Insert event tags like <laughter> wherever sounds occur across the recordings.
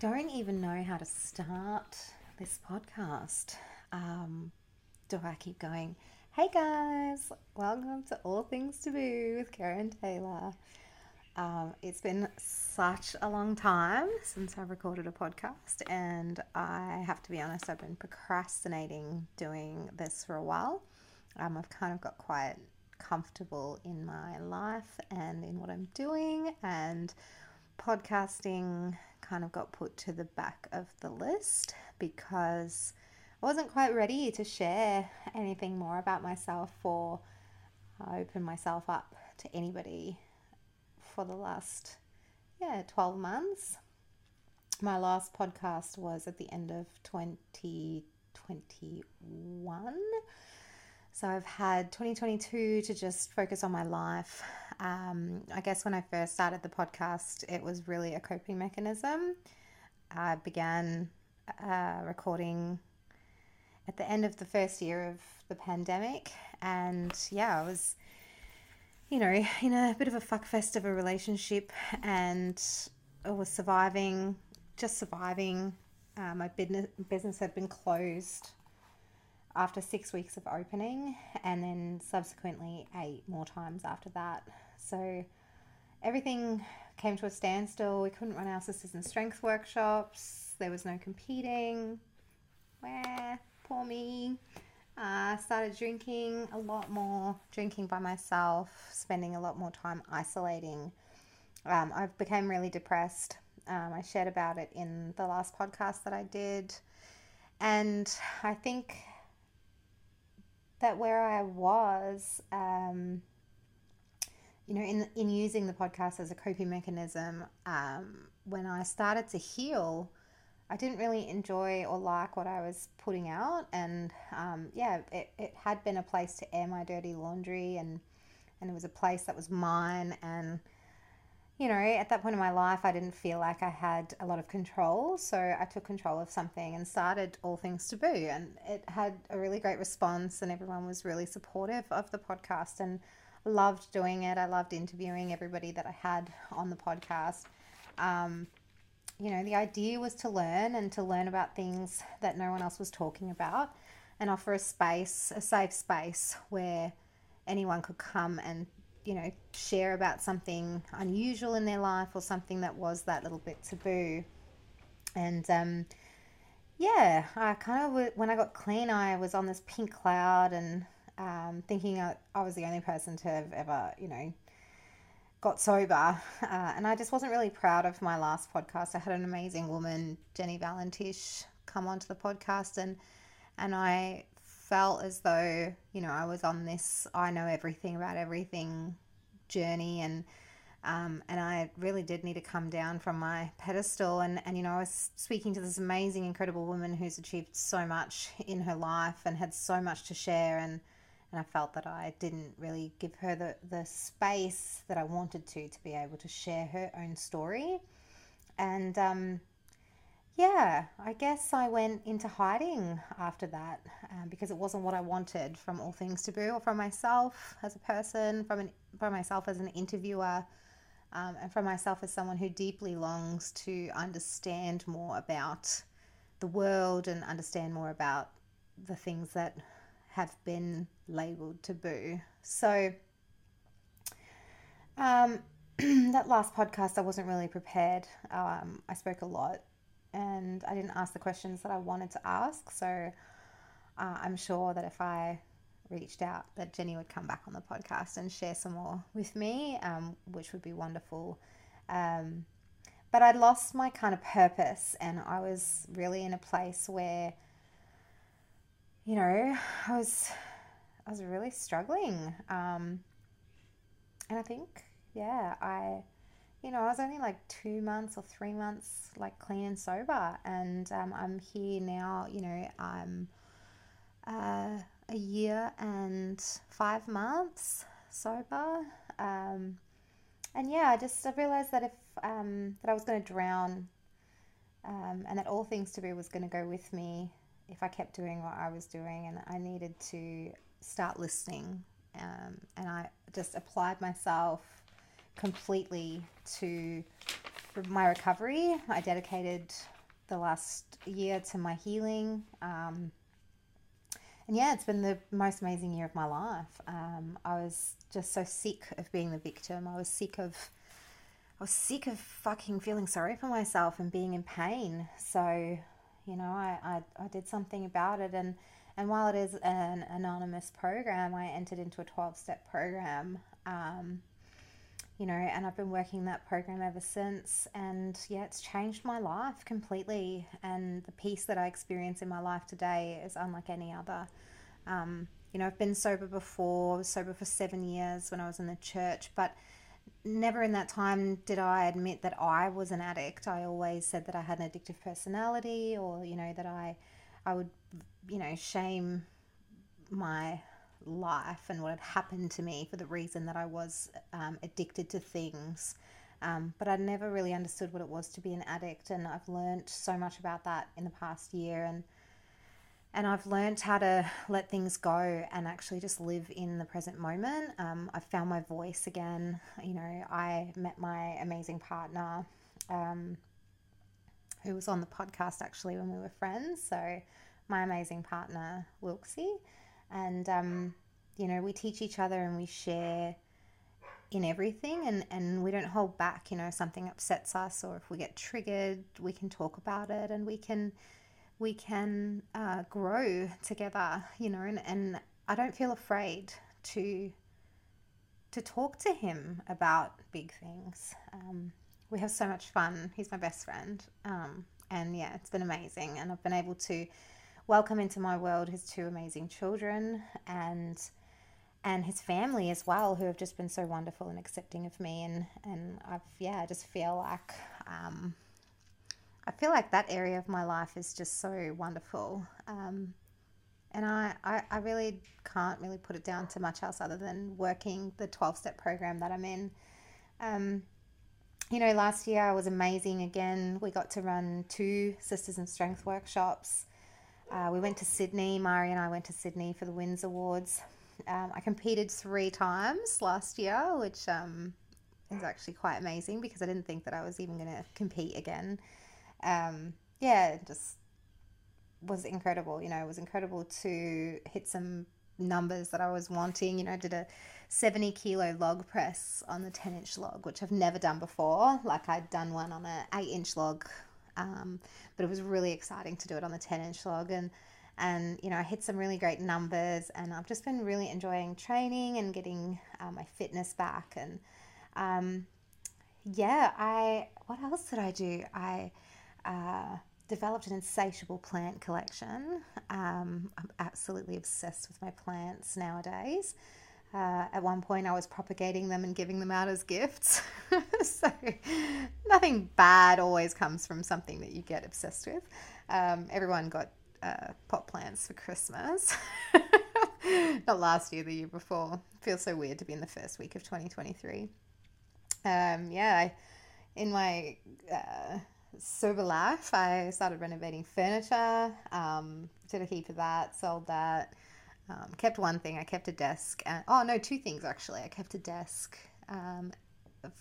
don't even know how to start this podcast. Um, do I keep going? Hey guys, welcome to All Things Taboo with Karen Taylor. Um, it's been such a long time since I've recorded a podcast, and I have to be honest, I've been procrastinating doing this for a while. Um, I've kind of got quite comfortable in my life and in what I'm doing, and podcasting kind of got put to the back of the list because I wasn't quite ready to share anything more about myself or open myself up to anybody for the last yeah 12 months my last podcast was at the end of 2021 so I've had 2022 to just focus on my life. Um, I guess when I first started the podcast, it was really a coping mechanism. I began uh, recording at the end of the first year of the pandemic, and yeah, I was, you know, in a bit of a fuckfest of a relationship, and I was surviving, just surviving. Uh, my business business had been closed after six weeks of opening, and then subsequently eight more times after that. So everything came to a standstill. We couldn't run our Sisters in Strength workshops. There was no competing. Where poor me. Uh, started drinking a lot more, drinking by myself, spending a lot more time isolating. Um, I became really depressed. Um, I shared about it in the last podcast that I did. And I think that where I was, um, you know, in in using the podcast as a coping mechanism, um, when I started to heal, I didn't really enjoy or like what I was putting out, and um, yeah, it, it had been a place to air my dirty laundry, and and it was a place that was mine, and you know, at that point in my life, I didn't feel like I had a lot of control. So I took control of something and started All Things Taboo. And it had a really great response, and everyone was really supportive of the podcast and loved doing it. I loved interviewing everybody that I had on the podcast. Um, you know, the idea was to learn and to learn about things that no one else was talking about and offer a space, a safe space where anyone could come and you know, share about something unusual in their life or something that was that little bit taboo. And um, yeah, I kind of, when I got clean, I was on this pink cloud and um, thinking I, I, was the only person to have ever, you know, got sober. <laughs> Uh, and I just wasn't really proud of my last podcast. I had an amazing woman, Jenny Valentish, come onto the podcast and and I felt as though, you know, I was on this I know everything about everything journey and um, and I really did need to come down from my pedestal. And, and, you know, I was speaking to this amazing, incredible woman who's achieved so much in her life and had so much to share. And, and I felt that I didn't really give her the, the space that I wanted to, to be able to share her own story. And, um, yeah, I guess I went into hiding after that um, because it wasn't what I wanted from all things taboo or from myself as a person, from an, from myself as an interviewer, um, and from myself as someone who deeply longs to understand more about the world and understand more about the things that have been labeled taboo. So, um, <clears throat> that last podcast, I wasn't really prepared. Um, I spoke a lot and I didn't ask the questions that I wanted to ask. So uh, I'm sure that if I reached out, that Jenny would come back on the podcast and share some more with me, um, which would be wonderful. Um, but I'd lost my kind of purpose, and I was really in a place where, you know, I was, I was really struggling, um, and I think, yeah, I you know, I was only like two months or three months like clean and sober, and um, I'm here now. You know, I'm uh, a year and five months sober, um, and yeah, I just I realized that if um, that I was going to drown, um, and that all things taboo was going to go with me if I kept doing what I was doing, and I needed to start listening, um, and I just applied myself completely to my recovery. I dedicated the last year to my healing. Um, and yeah, it's been the most amazing year of my life. Um, I was just so sick of being the victim. I was sick of, I was sick of fucking feeling sorry for myself and being in pain. So, you know, I, I, I did something about it. And, and while it is an anonymous program, I entered into a 12 step program. Um, you know, and I've been working that program ever since. And yeah, it's changed my life completely. And the peace that I experience in my life today is unlike any other. Um, you know, I've been sober before, I was sober for seven years when I was in the church, but never in that time did I admit that I was an addict. I always said that I had an addictive personality or, you know, that I I would, you know, shame my life and what had happened to me for the reason that I was um, addicted to things. Um, but I never really understood what it was to be an addict, and I've learned so much about that in the past year, and and I've learned how to let things go and actually just live in the present moment. Um, I found my voice again. You know, I met my amazing partner, um, who was on the podcast actually when we were friends. So my amazing partner Wilksy and um, you know we teach each other and we share in everything and, and we don't hold back you know something upsets us or if we get triggered we can talk about it and we can we can uh, grow together you know and, and i don't feel afraid to to talk to him about big things. Um, we have so much fun. He's my best friend. Um, and yeah it's been amazing. And i've been able to welcome into my world his two amazing children and and his family as well, who have just been so wonderful and accepting of me. And, and I've, yeah, I just feel like, um, I feel like that area of my life is just so wonderful. Um, and I, I, I, really can't really put it down to much else other than working the 12 step program that I'm in. Um, you know, last year I was amazing again. We got to run two Sisters in Strength workshops. Uh, we went to Sydney. Mari and I went to Sydney for the WINS Awards. Um, I competed three times last year, which um, is actually quite amazing because I didn't think that I was even going to compete again. Um, yeah, just was incredible. You know, it was incredible to hit some numbers that I was wanting. You know, I did a 70 kilo log press on the 10 inch log, which I've never done before. Like I'd done one on an 8 inch log um, but it was really exciting to do it on the 10 inch log. And, and, you know, I hit some really great numbers and I've just been really enjoying training and getting uh, my fitness back. And, um, yeah, I, what else did I do? I, uh, developed an insatiable plant collection. Um, I'm absolutely obsessed with my plants nowadays. Uh, at one point, I was propagating them and giving them out as gifts. <laughs> so, nothing bad always comes from something that you get obsessed with. Um, everyone got uh, pot plants for Christmas. <laughs> Not last year, the year before. feels so weird to be in the first week of 2023. Um, yeah, I, in my uh, sober life, I started renovating furniture, um, did a heap of that, sold that. Um, kept one thing. I kept a desk. And, oh no, two things actually. I kept a desk um,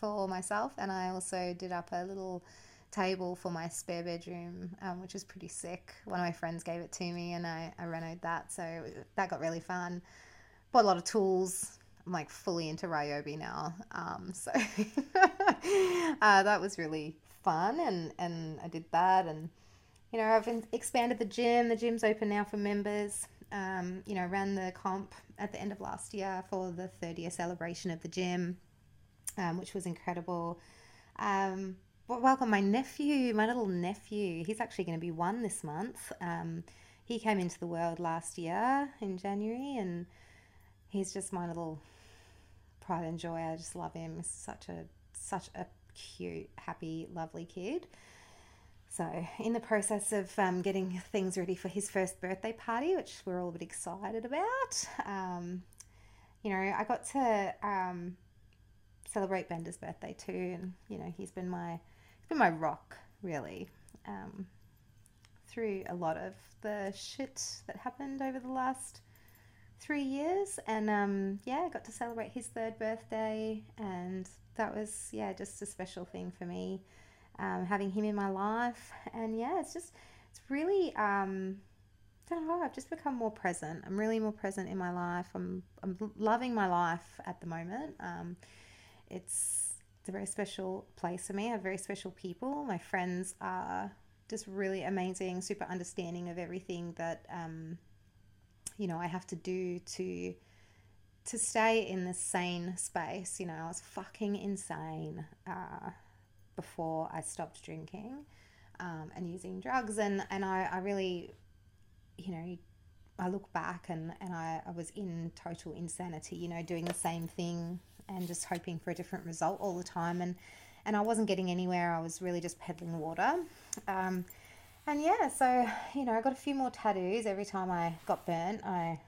for myself, and I also did up a little table for my spare bedroom, um, which was pretty sick. One of my friends gave it to me, and I, I renovated that, so that got really fun. Bought a lot of tools. I'm like fully into Ryobi now, um, so <laughs> uh, that was really fun, and and I did that, and you know I've expanded the gym. The gym's open now for members um, you know, ran the comp at the end of last year for the third year celebration of the gym, um, which was incredible. Um, welcome my nephew, my little nephew. He's actually going to be one this month. Um, he came into the world last year in January, and he's just my little pride and joy. I just love him. He's such a such a cute, happy, lovely kid. So, in the process of um, getting things ready for his first birthday party, which we're all a bit excited about, um, you know, I got to um, celebrate Bender's birthday too, and you know, he's been my he's been my rock really um, through a lot of the shit that happened over the last three years, and um, yeah, I got to celebrate his third birthday, and that was yeah, just a special thing for me um, having him in my life. And yeah, it's just, it's really, um, I don't know, I've just become more present. I'm really more present in my life. I'm, I'm loving my life at the moment. Um, it's, it's a very special place for me. I have very special people. My friends are just really amazing, super understanding of everything that, um, you know, I have to do to to stay in the sane space. You know, I was fucking insane uh, before I stopped drinking um, and using drugs, and and I, I really, you know, I look back and and I, I was in total insanity. You know, doing the same thing and just hoping for a different result all the time, and and I wasn't getting anywhere. I was really just peddling water. Um, and yeah, so you know, I got a few more tattoos every time I got burnt. I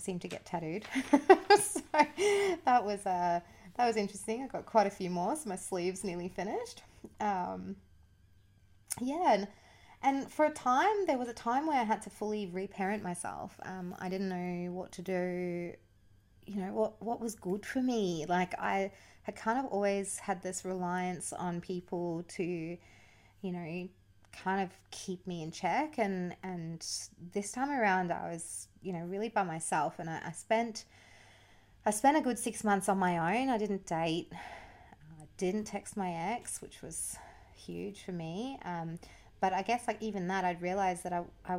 I seem to get tattooed. <laughs> so that was uh, that was interesting. I got quite a few more, so my sleeves nearly finished. Um, yeah, and, and for a time, there was a time where I had to fully reparent myself. Um, I didn't know what to do. You know what what was good for me. Like I had kind of always had this reliance on people to, you know, kind of keep me in check and and this time around I was you know really by myself and I, I spent I spent a good six months on my own. I didn't date I didn't text my ex which was huge for me. Um, but I guess like even that I'd realized that I, I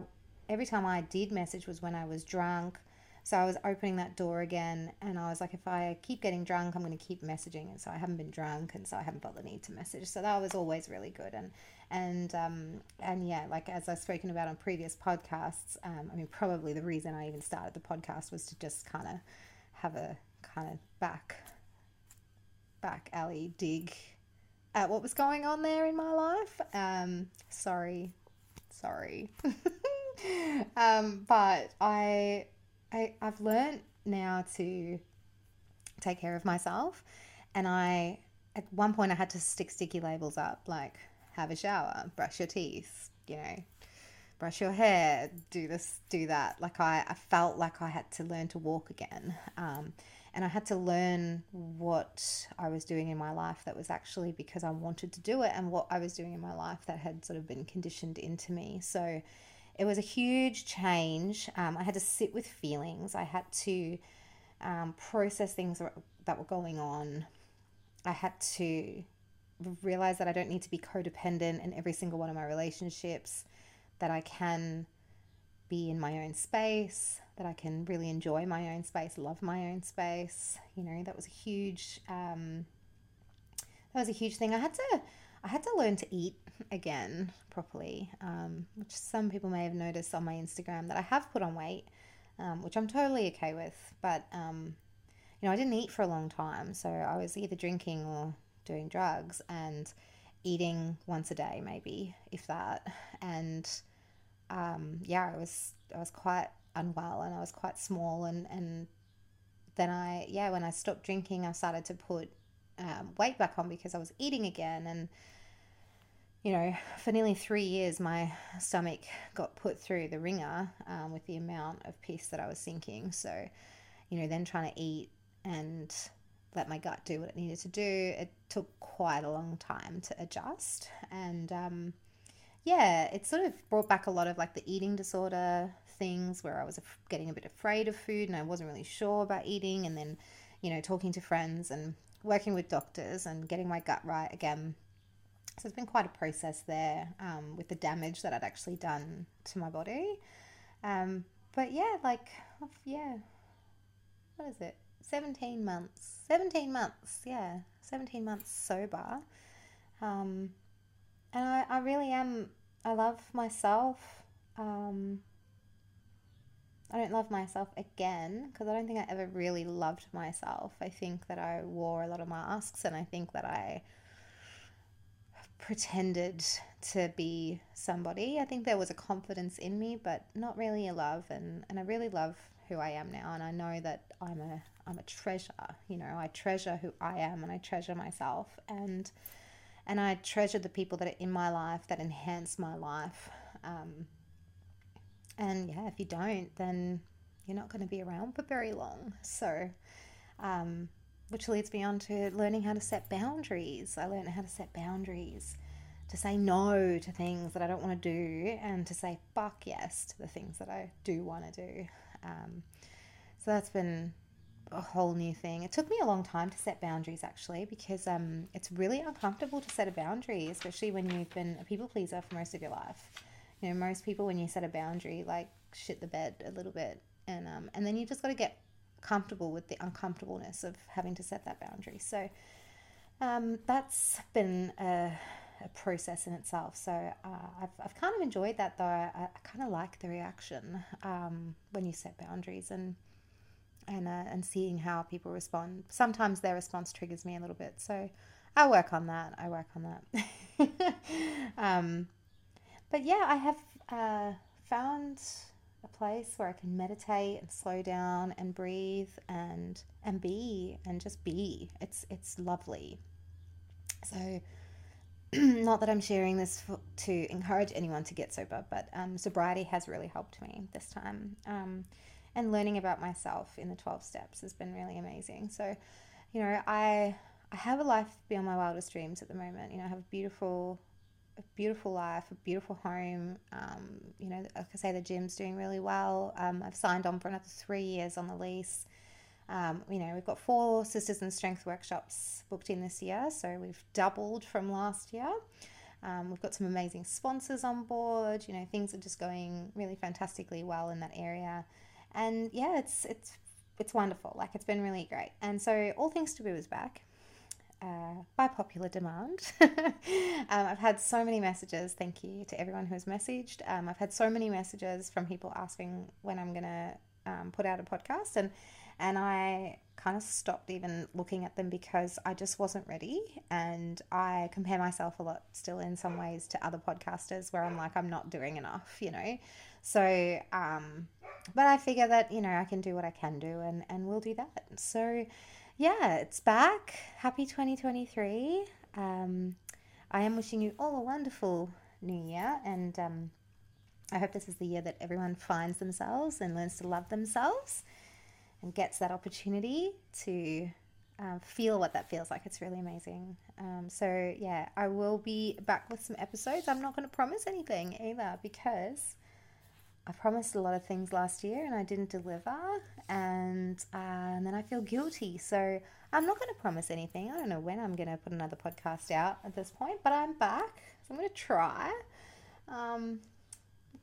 every time I did message was when I was drunk so I was opening that door again, and I was like, if I keep getting drunk, I'm going to keep messaging. And so I haven't been drunk, and so I haven't felt the need to message. So that was always really good. And and um, and yeah, like as I've spoken about on previous podcasts, um, I mean, probably the reason I even started the podcast was to just kind of have a kind of back back alley dig at what was going on there in my life. Um, sorry, sorry. <laughs> um, but I I, I've learned now to take care of myself. And I, at one point, I had to stick sticky labels up like, have a shower, brush your teeth, you know, brush your hair, do this, do that. Like, I, I felt like I had to learn to walk again. Um, and I had to learn what I was doing in my life that was actually because I wanted to do it, and what I was doing in my life that had sort of been conditioned into me. So, it was a huge change. Um, I had to sit with feelings. I had to um, process things that were going on. I had to realize that I don't need to be codependent in every single one of my relationships, that I can be in my own space, that I can really enjoy my own space, love my own space. You know, that was a huge um, that was a huge thing. I had to I had to learn to eat again properly, um, which some people may have noticed on my Instagram that I have put on weight, um, which I'm totally okay with. But, um, you know, I didn't eat for a long time. So I was either drinking or doing drugs and eating once a day, maybe, if that. And um, yeah, I was, I was quite unwell and I was quite small. And, and then I, yeah, when I stopped drinking, I started to put um, weight back on because I was eating again. And, you know, for nearly three years, my stomach got put through the ringer um, with the amount of piss that I was sinking. So, you know, then trying to eat and let my gut do what it needed to do, it took quite a long time to adjust. And yeah, it sort of brought back a lot of like the eating disorder things where I was getting a bit afraid of food and I wasn't really sure about eating. And then, you know, talking to friends and working with doctors and getting my gut right again. So it's been quite a process there um, with the damage that I'd actually done to my body. Um, but yeah, like, yeah, what is it? 17 months. 17 months, yeah. 17 months sober. Um, and I, I really am, I love myself. Um, I don't love myself again because I don't think I ever really loved myself. I think that I wore a lot of masks and I think that I pretended to be somebody. I think there was a confidence in me, but not really a love and, and I really love who I am now and I know that I'm a I'm a treasure. You know, I treasure who I am and I treasure myself and and I treasure the people that are in my life that enhance my life. Um, and yeah, if you don't, then you're not going to be around for very long. So, um, which leads me on to learning how to set boundaries. I learned how to set boundaries to say no to things that I don't want to do and to say fuck yes to the things that I do want to do. Um, so that's been a whole new thing. It took me a long time to set boundaries actually because um, it's really uncomfortable to set a boundary, especially when you've been a people pleaser for most of your life. You know, most people when you set a boundary like shit the bed a little bit, and um, and then you just got to get comfortable with the uncomfortableness of having to set that boundary. So um, that's been a, a, process in itself. So uh, I've, I've kind of enjoyed that though. I, I kind of like the reaction um, when you set boundaries and and uh, and seeing how people respond. Sometimes their response triggers me a little bit. So I work on that. I work on that. <laughs> um, but yeah, I have uh, found a place where I can meditate and slow down and breathe and and be and just be. It's it's lovely. So <clears throat> not that I'm sharing this for, to encourage anyone to get sober, but um, sobriety has really helped me this time. Um, and learning about myself in the 12 steps has been really amazing. So, you know, I I have a life beyond my wildest dreams at the moment. You know, I have a beautiful a beautiful life, a beautiful home. Um, you know, like I say, the gym's doing really well. Um, I've signed on for another three years on the lease. Um, you know, we've got four Sisters in Strength workshops booked in this year, so we've doubled from last year. Um, we've got some amazing sponsors on board. You know, things are just going really fantastically well in that area, and yeah, it's it's it's wonderful. Like it's been really great. And so, All Things Taboo is back uh, by popular demand. <laughs> um, I've had so many messages. Thank you to everyone who has messaged. Um, I've had so many messages from people asking when I'm going to um, put out a podcast, and and I kind of stopped even looking at them because I just wasn't ready. And I compare myself a lot still in some ways to other podcasters where I'm like I'm not doing enough, you know. So, um, but I figure that you know I can do what I can do, and and we'll do that. So yeah, it's back. Happy 2023. Um, I am wishing you all a wonderful new year, and um, I hope this is the year that everyone finds themselves and learns to love themselves and gets that opportunity to uh, feel what that feels like. It's really amazing. Um, so, yeah, I will be back with some episodes. I'm not going to promise anything either because I promised a lot of things last year and I didn't deliver, and, uh, and then I feel guilty. So I'm not going to promise anything. I don't know when I'm going to put another podcast out at this point, but I'm back. So I'm going to try. Um,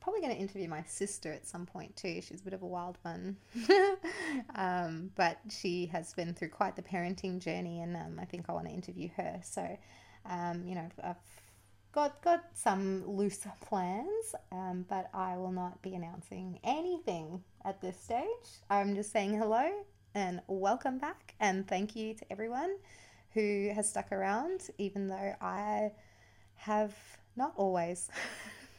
probably going to interview my sister at some point too. She's a bit of a wild one, <laughs> um, but she has been through quite the parenting journey, and um, I think I want to interview her. So, um, you know, I've got got some loose plans, um, but I will not be announcing anything at this stage. I'm just saying hello and welcome back, and thank you to everyone who has stuck around, even though I have not always.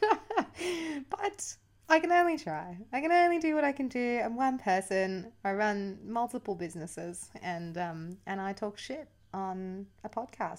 <laughs> but I can only try. I can only do what I can do. I'm one person. I run multiple businesses, and um, and I talk shit on a podcast.